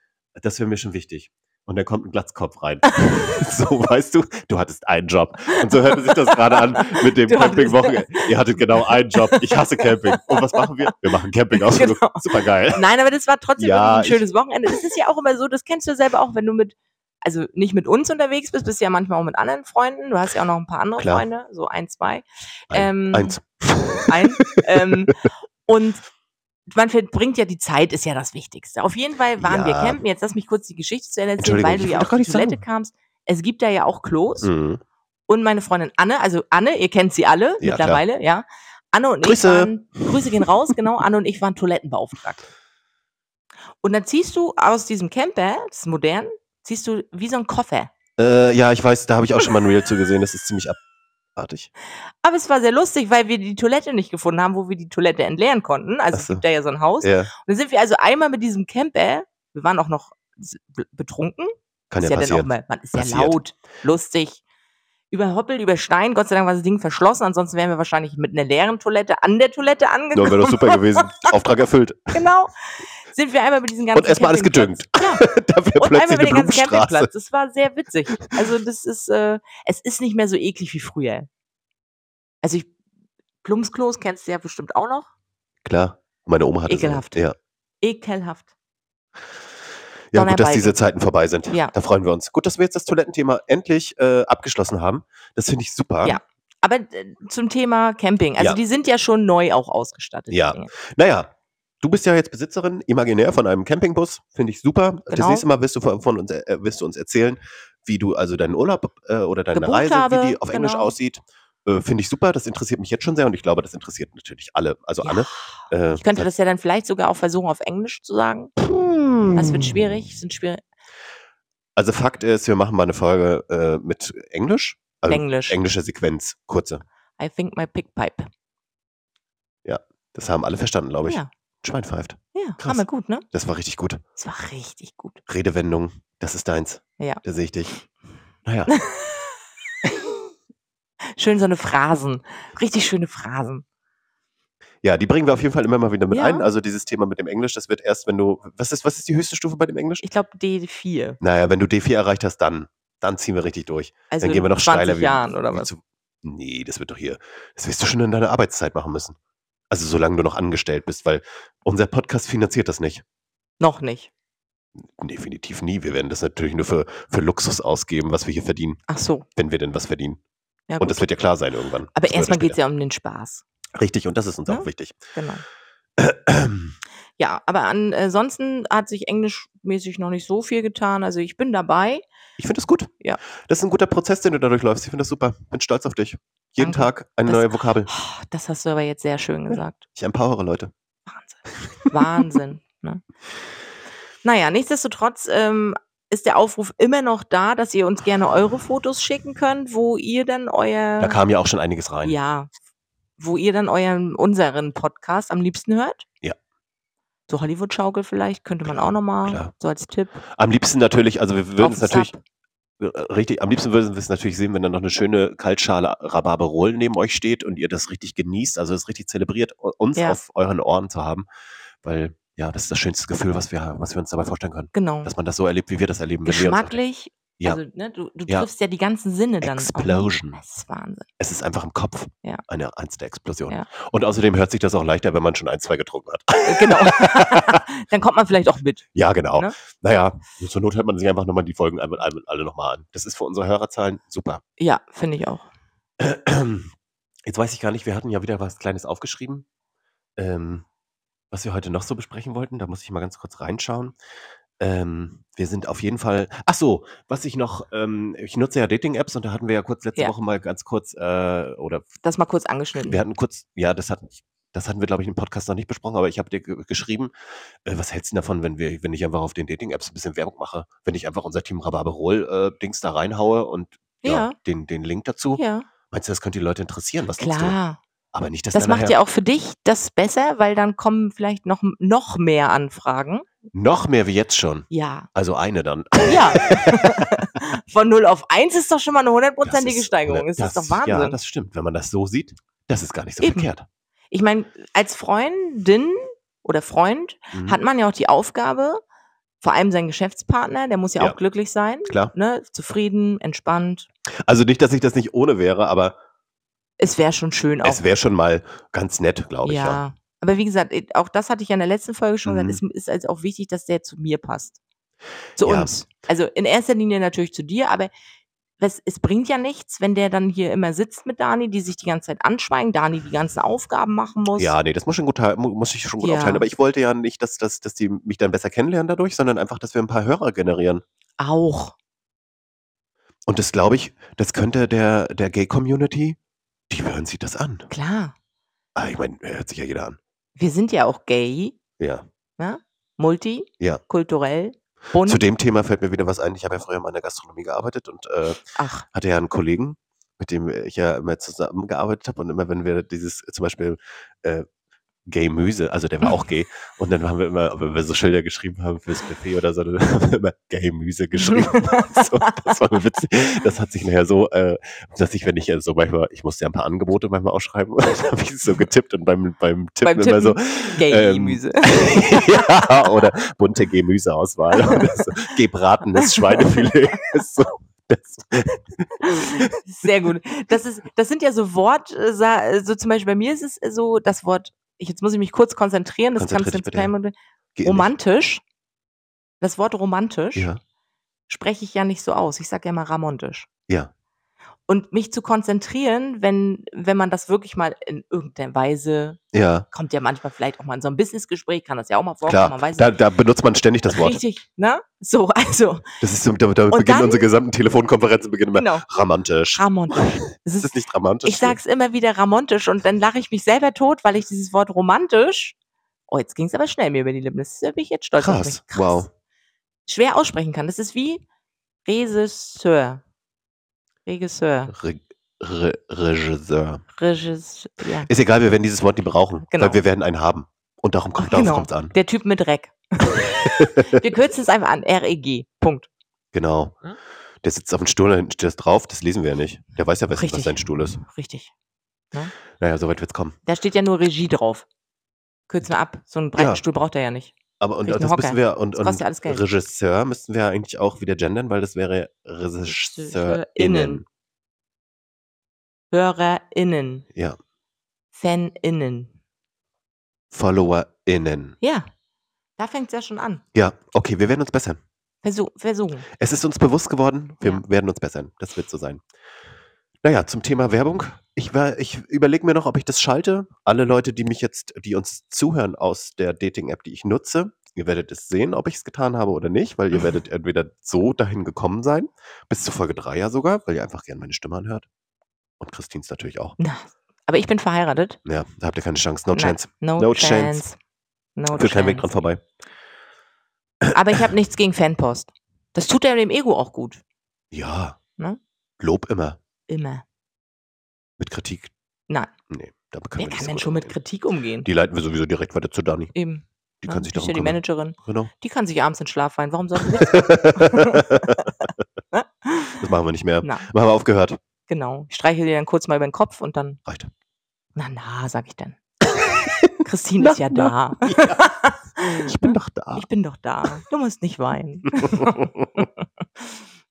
Das wäre mir schon wichtig. Und dann kommt ein Glatzkopf rein. so, weißt du, du hattest einen Job. Und so hörte sich das gerade an mit dem Campingwochenende. Ihr hattet genau einen Job. Ich hasse Camping. Und was machen wir? Wir machen Campingausflug. Genau. Super geil. Nein, aber das war trotzdem Ja, ein schönes Wochenende. Das ist ja auch immer so, das kennst du selber auch, wenn du mit, also nicht mit uns unterwegs bist, bist ja manchmal auch mit anderen Freunden. Du hast ja auch noch ein paar andere Klar. Freunde, so ein, zwei, Ein, Ähm, eins. ein. ähm, und man verbringt ja die Zeit, ist ja das Wichtigste. Auf jeden Fall waren wir Ja. campen. Jetzt lass mich kurz die Geschichte zu Ende erzählen, weil du ja auf die Toilette sagen. kamst. Es gibt da ja auch Klos. Mhm. Und meine Freundin Anne, also Anne, ihr kennt sie alle Ja, mittlerweile, ja. Anne und Grüße. ich waren, Grüße gehen raus, genau, Anne und ich waren Toilettenbeauftragte. Und dann ziehst du aus diesem Camper, das ist modern, ziehst du wie so ein Koffer. Äh, ja, ich weiß, da habe ich auch schon mal ein Reel zu gesehen. Das ist ziemlich abartig. Aber es war sehr lustig, weil wir die Toilette nicht gefunden haben, wo wir die Toilette entleeren konnten. Also Ach es so. gibt da ja so ein Haus. Ja, Und dann sind wir also einmal mit diesem Camper, wir waren auch noch betrunken, kann ist ja ja dann auch passieren. mal, man ist ja Passiert. laut, lustig. Über Hoppel, über Stein. Gott sei Dank war das Ding verschlossen, ansonsten wären wir wahrscheinlich mit einer leeren Toilette an der Toilette angekommen. Ja, wäre doch super gewesen. Auftrag erfüllt. genau. Sind wir einmal mit diesen ganzen Und erstmal alles gedüngt. Ja, da wäre und plötzlich einmal über den ganzen. Campingplatz. Das war sehr witzig. Also das ist, äh, es ist nicht mehr so eklig wie früher. Also ich, Plumpsklos kennst du ja bestimmt auch noch. Klar, meine Oma hatte Ekelhaft. so. Ja. Ekelhaft. Ja, gut, dass diese Zeiten vorbei sind. Ja. Da freuen wir uns. Gut, dass wir jetzt das Toilettenthema endlich äh, abgeschlossen haben. Das finde ich super. Ja. Aber äh, zum Thema Camping. Also Ja. die sind ja schon neu auch ausgestattet. Ja. Naja, du bist ja jetzt Besitzerin, imaginär von einem Campingbus. Finde ich super. Das Genau. nächste Mal wirst du von von uns, äh, wirst du uns erzählen, wie du also deinen Urlaub äh, oder deine Gebucht Reise, habe, wie die auf Englisch genau. aussieht. Äh, Finde ich super. Das interessiert mich jetzt schon sehr und ich glaube, das interessiert natürlich alle. Also Ja. Anne. Äh, Ich könnte das ja dann vielleicht sogar auch versuchen, auf Englisch zu sagen. Das wird schwierig. Sind schwierig. Also Fakt ist, wir machen mal eine Folge äh, mit Englisch. Also Englisch. Englische Sequenz, kurze. I think my pig pipe. Das haben alle verstanden, glaube ich. Ja, Schwein pfeift. ja, Krass. haben wir gut, ne? Das war richtig gut. Das war richtig gut. Redewendung, das ist deins. Ja. Da sehe ich dich. Naja, Schön so eine Phrasen. Richtig schöne Phrasen. Ja, die bringen wir auf jeden Fall immer mal wieder mit Ja. ein. Also dieses Thema mit dem Englisch, das wird erst, wenn du, was ist, was ist die höchste Stufe bei dem Englisch? Ich glaube D4. Naja, wenn du D4 erreicht hast, dann, dann ziehen wir richtig durch. Also dann gehen wir noch in 20 steiler. wie- Jahren oder wie was? Zu, nee, das wird doch hier, das wirst du schon in deiner Arbeitszeit machen müssen. Also solange du noch angestellt bist, weil unser Podcast finanziert das nicht. Noch nicht. Definitiv nie. Wir werden das natürlich nur für, für Luxus ausgeben, was wir hier verdienen, Ach so. wenn wir denn was verdienen. Ja, Und das wird ja klar sein irgendwann. Aber oder erstmal geht es ja um den Spaß. Richtig, und das ist uns Ja. auch wichtig. Genau. Ja, aber ansonsten hat sich englischmäßig noch nicht so viel getan. Also ich bin dabei. Ich finde das gut. Ja. Das ist ein guter Prozess, den du da durchläufst. Ich finde das super. Bin stolz auf dich. Jeden Danke. Tag eine Das- neue Vokabel. Oh, das hast du aber jetzt sehr schön gesagt. Ich empowere Leute. Wahnsinn. Wahnsinn. ne? Naja, nichtsdestotrotz ähm, ist der Aufruf immer noch da, dass ihr uns gerne eure Fotos schicken könnt, wo ihr dann euer Da kam ja auch schon einiges rein. ja, wo ihr dann euren unseren Podcast am liebsten hört. Ja. So Hollywood-Schaukel vielleicht, könnte man auch nochmal, so als Tipp. Am liebsten natürlich, also wir würden Auf es natürlich, Sub. äh, richtig, am liebsten würden wir es natürlich sehen, wenn da noch eine schöne Kaltschale Rhabarberol neben euch steht und ihr das richtig genießt, also es richtig zelebriert, uns Ja. auf euren Ohren zu haben. Weil, ja, das ist das schönste Gefühl, was wir, was wir uns dabei vorstellen können. Genau. Dass man das so erlebt, wie wir das erleben. Geschmacklich, Ja. also ne, du, du Ja. triffst ja die ganzen Sinne dann. Explosion. Das ist Wahnsinn. Es ist einfach im Kopf Ja. eine einzelne Explosion. Ja. Und außerdem hört sich das auch leichter, wenn man schon ein, zwei getrunken hat. Äh, genau. dann kommt man vielleicht auch mit. Ja, genau. Ne? Naja, zur Not hört man sich einfach nochmal die Folgen einmal, einmal, alle nochmal an. Das ist für unsere Hörerzahlen super. Ja, finde ich auch. Jetzt weiß ich gar nicht, wir hatten ja wieder was Kleines aufgeschrieben, ähm, was wir heute noch so besprechen wollten. Da muss ich mal ganz kurz reinschauen. Ähm, wir sind auf jeden Fall. Ach so, was ich noch. Ähm, ich nutze ja Dating-Apps und da hatten wir ja kurz letzte Ja. Woche mal ganz kurz äh, oder Das mal kurz angeschnitten. wir hatten kurz, ja, das hatten, das hatten wir, glaube ich, im Podcast noch nicht besprochen, aber ich habe dir ge- geschrieben, äh, was hältst du denn davon, wenn wir, wenn ich einfach auf den Dating-Apps ein bisschen Werbung mache, wenn ich einfach unser Team Rhabarberol-Dings da reinhaue und ja, Ja. den, den Link dazu. ja, Meinst du, das könnte die Leute interessieren? Was nutzt du? klar. Aber nicht, dass Das macht ja auch für dich das besser, weil dann kommen vielleicht noch, noch mehr Anfragen. noch mehr wie jetzt schon. Ja. Also eine dann. Ja. Von 0 auf 1 ist doch schon mal eine Das hundertprozentige ist- Steigerung. Das, ist doch Wahnsinn. Ja, das stimmt. Wenn man das so sieht, das ist gar nicht so Eben. verkehrt. ich meine, als Freundin oder Freund Mhm. hat man ja auch die Aufgabe, vor allem sein Geschäftspartner, der muss ja, Ja. auch glücklich sein, Klar. ne? zufrieden, entspannt. Also nicht, dass ich das nicht ohne wäre, aber Es wäre schon schön auch. es wäre schon mal ganz nett, glaube ich. Ja. ja. Aber wie gesagt, eh, auch das hatte ich ja in der letzten Folge schon Mhm. gesagt, es ist also auch wichtig, dass der zu mir passt. Zu Ja. uns. Also in erster Linie natürlich zu dir, aber es, es bringt ja nichts, wenn der dann hier immer sitzt mit Dani, die sich die ganze Zeit anschweigen, Dani die ganzen Aufgaben machen muss. Ja, nee, das muss, schon gut, muss ich schon gut Ja. aufteilen. Aber ich wollte ja nicht, dass, dass, dass die mich dann besser kennenlernen dadurch, sondern einfach, dass wir ein paar Hörer generieren. Auch. Und das glaube ich, das könnte der, der Gay-Community, die hören sich das an. Klar. Ah, ich meine, hört sich ja jeder an. Wir sind ja auch gay, Ja. ne? multi, Ja. kulturell, bunt. Zu dem Thema fällt mir wieder was ein. Ich habe ja früher mal in der Gastronomie gearbeitet und äh, Ach, hatte ja einen Kollegen, mit dem ich ja immer zusammengearbeitet habe. Und immer wenn wir dieses zum Beispiel, äh, Gay-Müse, also der war auch gay. Und dann haben wir immer, wenn wir so Schilder geschrieben haben fürs Buffet oder so, dann haben wir immer Gay-Müse geschrieben. so, das war witzig. Das hat sich nachher so, äh, dass ich, wenn ich äh, so manchmal, ich musste ja ein paar Angebote manchmal ausschreiben, dann habe ich so getippt und beim, beim Tippen Beim immer so, Gay-Gemüse. ja, oder bunte Gemüseauswahl oder so. Gebratenes Schweinefilet. so, Sehr gut. Das, ist, das sind ja so Wort, äh, so zum Beispiel bei mir ist es so das Wort, ich, jetzt muss ich mich kurz konzentrieren, das kannst du jetzt klein nicht. Romantisch, das Wort romantisch Ja, spreche ich ja nicht so aus. Ich sage ja mal ramontisch. ja, Und mich zu konzentrieren, wenn, wenn man das wirklich mal in irgendeiner Weise, ja, kommt ja manchmal vielleicht auch mal in so ein Businessgespräch, kann das ja auch mal vorkommen, klar. Da, da benutzt man ständig das Wort. Richtig, ne? So, also, Das ist so, damit, damit Und beginnen dann- unsere gesamten Telefonkonferenzen beginnen immer genau, romantisch. ramontisch. Das Ist ist das nicht romantisch? Ich sag's immer wieder ramontisch und dann lache ich mich selber tot, weil ich dieses Wort romantisch. Oh, jetzt ging's aber schnell mir über die Lippen. Das da bin ich jetzt stolz auf Krass, mich. wow. Schwer aussprechen kann. Das ist wie Regisseur. Regisseur. Re Re Regisseur. Regisseur. Ja. Ist egal, wir werden dieses Wort nie brauchen, Genau. weil wir werden einen haben. Und darum kommt, darauf Genau. kommt's an. Der Typ mit Reck. wir kürzen es einfach an. REG. Punkt. Genau. Hm? Der sitzt auf dem Stuhl, da hinten steht das drauf, das lesen wir ja nicht. Der weiß ja, was, was sein Stuhl ist. Richtig. Naja, soweit wird's kommen. Da steht ja nur Regie drauf. Kürzen wir ab. So einen breiten Ja. Stuhl braucht er ja nicht. Aber und das müssen wir und, Das und ja alles Geld. Regisseur müssten wir eigentlich auch wieder gendern, weil das wäre RegisseurInnen. HörerInnen. Ja. FanInnen. FollowerInnen. Ja. Da fängt's ja schon an. Ja, okay, wir werden uns bessern. Versuch, versuchen. Es ist uns bewusst geworden, wir Ja. werden uns bessern. Das wird so sein. Naja, zum Thema Werbung. Ich, war- ich überlege mir noch, ob ich das schalte. Alle Leute, die mich jetzt, die uns zuhören aus der Dating-App, die ich nutze, ihr werdet es sehen, ob ich es getan habe oder nicht, weil ihr werdet entweder so dahin gekommen sein, bis zur Folge 3 ja sogar, weil ihr einfach gerne meine Stimme anhört. Und Christins natürlich auch. Na, aber ich bin verheiratet. Ja, da habt ihr keine Chance. No Nein, chance. No, No chance. chance. No Führt kein Weg dran chance. vorbei. Aber ich habe nichts gegen Fanpost. Das tut ja dem Ego auch gut. Ja. Ne? Lob immer. Immer. Mit Kritik. Nein. Nee, da können Wer wir nicht kann so denn gut schon mit umgehen. Kritik umgehen? Die leiten wir sowieso direkt weiter zu Dani. Eben. Die kann sich darum ja die kümmern. Managerin. Genau. Die kann sich abends in Schlaf weinen. Warum soll sie das machen wir nicht mehr. Na, Machen wir aufgehört. genau. Ich streiche dir dann kurz mal über den Kopf und dann, Reicht. na, na, sag ich dann. Christine ist ja da. Ich bin doch da. Ich bin doch da. Du musst nicht weinen.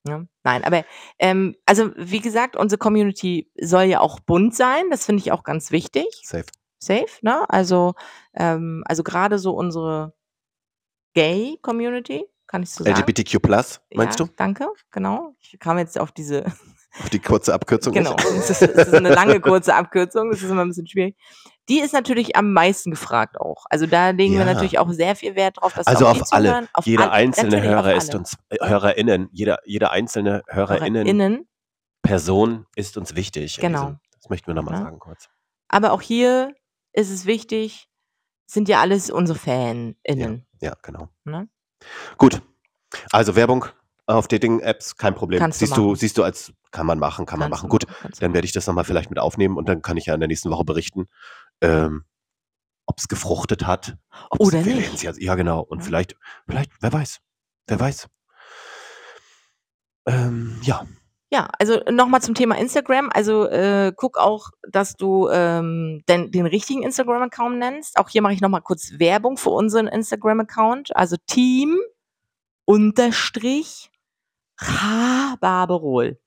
Ja, nein, aber ähm, also wie gesagt, unsere Community soll ja auch bunt sein. Das finde ich auch ganz wichtig. Safe. Safe, ne? Also, ähm, also gerade so unsere Gay-Community, kann ich so sagen. LGBTQ+, meinst ja, du? Danke, genau. Ich kam jetzt auf diese, Auf die kurze Abkürzung. genau, das ist, das ist eine lange, kurze Abkürzung, das ist immer ein bisschen schwierig. Die ist natürlich am meisten gefragt auch. Also da legen wir Ja. natürlich auch sehr viel Wert drauf, dass Also auf alle. zuhören. Auf Jeder alle, einzelne Hörer ist uns, äh, HörerInnen, jeder, jeder einzelne HörerInnen, HörerInnen. Person ist uns wichtig. in Genau. diesem- Das möchten wir nochmal Ja. sagen kurz. Aber auch hier ist es wichtig, sind ja alles unsere FanInnen. Ja, genau. Ne? Gut. Also Werbung auf Dating-Apps, kein Problem. Kannst du siehst du, machen. siehst du als, kann man machen, kann man Kannst machen. du Gut, du dann machen. werde ich das nochmal vielleicht mit aufnehmen und dann kann ich ja in der nächsten Woche berichten, ähm, ob es gefruchtet hat. Oder nicht. Ja, ja, genau. Und Ja. vielleicht, vielleicht, wer weiß. Wer weiß. Ähm, ja, Ja, also nochmal zum Thema Instagram. Also äh, guck auch, dass du ähm, den, den richtigen Instagram-Account nennst. Auch hier mache ich nochmal kurz Werbung für unseren Instagram-Account. Also Team unterstrich Barberol.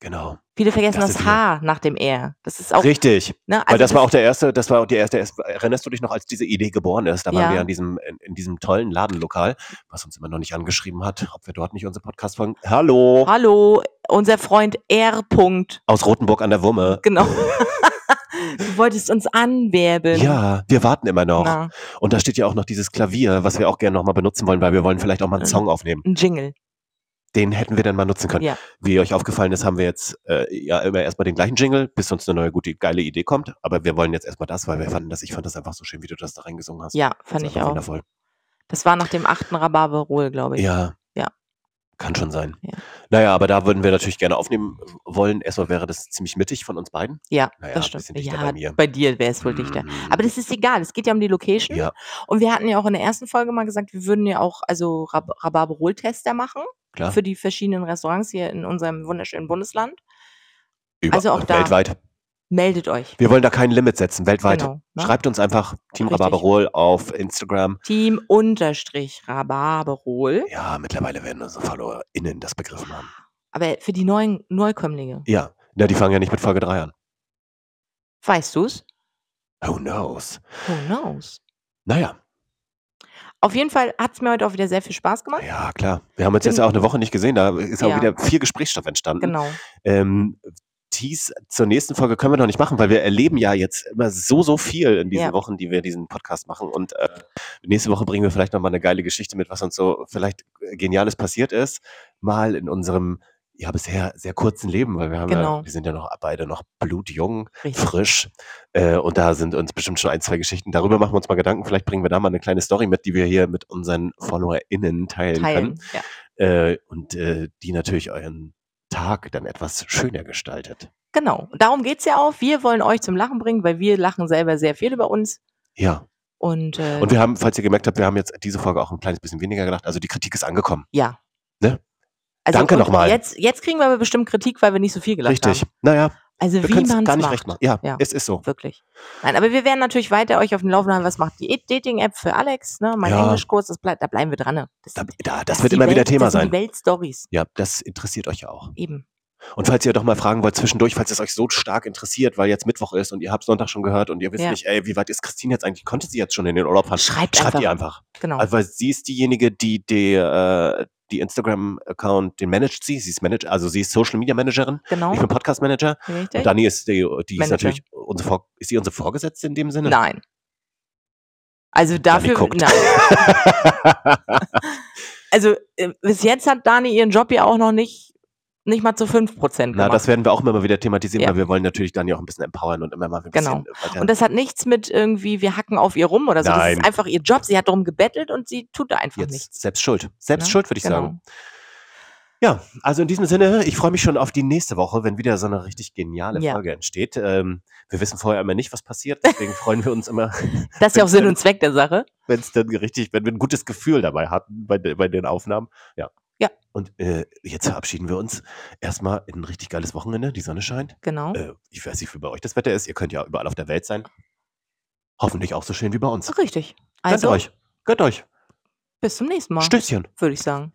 genau. Viele vergessen Das das. H nach dem R. Das ist auch, Richtig. ne, Weil also das war auch der erste, das war auch die erste, erinnerst du dich noch, als diese Idee geboren ist? Da waren Ja. wir an diesem, in, in diesem tollen Ladenlokal, was uns immer noch nicht angeschrieben hat, ob wir dort nicht unsere Podcast folgen. Hallo! Hallo, unser Freund R. -Punkt. Aus Rothenburg an der Wumme. Genau. du wolltest uns anwerben. Ja, wir warten immer noch. Na, Und da steht ja auch noch dieses Klavier, was wir auch gerne nochmal benutzen wollen, weil wir wollen vielleicht auch mal einen Mhm. Song aufnehmen. ein Jingle. Den hätten wir dann mal nutzen können. Ja. Wie euch aufgefallen ist, haben wir jetzt äh, ja immer erstmal den gleichen Jingle, bis uns eine neue gute, geile Idee kommt. Aber wir wollen jetzt erstmal das, weil wir fanden das, ich fand das einfach so schön, wie du das da reingesungen hast. Ja, fand ich auch. Wundervoll. Das war nach dem achten Rhabarberol, glaube ich. Ja. Ja. Kann schon sein. Ja. Na ja, aber da würden wir natürlich gerne aufnehmen wollen. Erstmal wäre das ziemlich mittig von uns beiden. Ja, Na ja, das stimmt. dichter Ja, bei mir. bei dir wäre es wohl dichter. Mhm. Aber das ist egal, es geht ja um die Location. Ja, Und wir hatten ja auch in der ersten Folge mal gesagt, wir würden ja auch also Rhabarberol-Tester machen klar. für die verschiedenen Restaurants hier in unserem wunderschönen Bundesland. Über, also auch da- weltweit. Meldet euch. Wir wollen da kein Limit setzen, weltweit. Genau, ne? Schreibt uns einfach Team Richtig. Rhabarberol auf Instagram. Team unterstrich Rhabarberol. Ja, mittlerweile werden unsere FollowerInnen das begriffen haben. Aber für die neuen Neukömmlinge. Ja, na, die fangen ja nicht mit Folge 3 an. Weißt du's? Who knows? Who knows? Naja, Auf jeden Fall hat's mir heute auch wieder sehr viel Spaß gemacht. ja, klar. Wir haben uns Bin- jetzt ja auch eine Woche nicht gesehen. Da ist auch Ja. wieder viel Gesprächsstoff entstanden. Genau. Ähm, Tease zur nächsten Folge können wir noch nicht machen, weil wir erleben ja jetzt immer so, so viel in diesen Ja. Wochen, die wir diesen Podcast machen. Und äh, nächste Woche bringen wir vielleicht nochmal eine geile Geschichte mit, was uns so vielleicht Geniales passiert ist. Mal in unserem ja bisher sehr kurzen Leben, weil wir haben ja, Genau. wir sind ja noch beide noch blutjung, Richtig. frisch. Äh, und da sind uns bestimmt schon ein, zwei Geschichten. Darüber machen wir uns mal Gedanken. Vielleicht bringen wir da mal eine kleine Story mit, die wir hier mit unseren FollowerInnen teilen, können. Teilen. Ja. Äh, und äh, die natürlich euren Tag dann etwas schöner gestaltet. Genau. Und darum geht's ja auch. Wir wollen euch zum Lachen bringen, weil wir lachen selber sehr viel über uns. Ja. Und, äh, Und wir haben, falls ihr gemerkt habt, wir haben jetzt diese Folge auch ein kleines bisschen weniger gedacht. Also die Kritik ist angekommen. ja. Ne? Also, Danke nochmal. Jetzt, jetzt kriegen wir aber bestimmt Kritik, weil wir nicht so viel gelacht Richtig. haben. Naja, Also wir wie man gar nicht macht. recht machen. Ja, Ja. es ist so. Wirklich. Nein, aber wir werden natürlich weiter euch auf dem Laufenden halten, was macht die Dating-App für Alex, ne? Mein Ja. Englischkurs, das bleib, da bleiben wir dran. Ne? Das, Da, da, das ist wird immer wieder Welt, Thema das sein. Die Weltstories. Ja, das interessiert euch ja auch. Eben. Und falls ihr doch mal fragen wollt zwischendurch, falls es euch so stark interessiert, weil jetzt Mittwoch ist und ihr habt Sonntag schon gehört und ihr wisst Ja. nicht, ey, wie weit ist Christine jetzt eigentlich? Konnte sie jetzt schon in den Urlaub fahren? Schreibt, Schreibt einfach. ihr einfach. Genau. Also, weil sie ist diejenige, die, die, äh, die Instagram-Account, den managt sie. Sie ist Manager, also sie ist Social Media Managerin. genau. Ich bin Podcast Manager. Richtig? Und Dani ist die, die ist natürlich unsere Vor ist sie unsere Vorgesetzte in dem Sinne? Nein. Also dafür, guckt. nein. Also äh, bis jetzt hat Dani ihren Job ja auch noch nicht, nicht mal zu 5% Na, gemacht. das werden wir auch immer wieder thematisieren, Ja. weil wir wollen natürlich Dani auch ein bisschen empowern und immer mal ein Genau. bisschen. Und das hat nichts mit irgendwie, wir hacken auf ihr rum oder so. Das Nein. ist einfach ihr Job. Sie hat darum gebettelt und sie tut da einfach jetzt nichts. selbst schuld. Selbst Ne? schuld, würde ich Genau. sagen. Ja, also in diesem Sinne, ich freue mich schon auf die nächste Woche, wenn wieder so eine richtig geniale Ja. Folge entsteht. Ähm, wir wissen vorher immer nicht, was passiert, deswegen freuen wir uns immer, Das ist ja auch Sinn dann- und Zweck der Sache. wenn es dann richtig, wenn wir ein gutes Gefühl dabei hatten bei, de- bei den Aufnahmen. Ja. Ja. Und äh, jetzt verabschieden wir uns erstmal in ein richtig geiles Wochenende. Die Sonne scheint. Genau. Äh, ich weiß nicht, wie bei euch das Wetter ist. Ihr könnt ja überall auf der Welt sein. Hoffentlich auch so schön wie bei uns. Richtig. Gönnt Also, euch. Gönnt euch. bis zum nächsten Mal, Stößchen. würde ich sagen.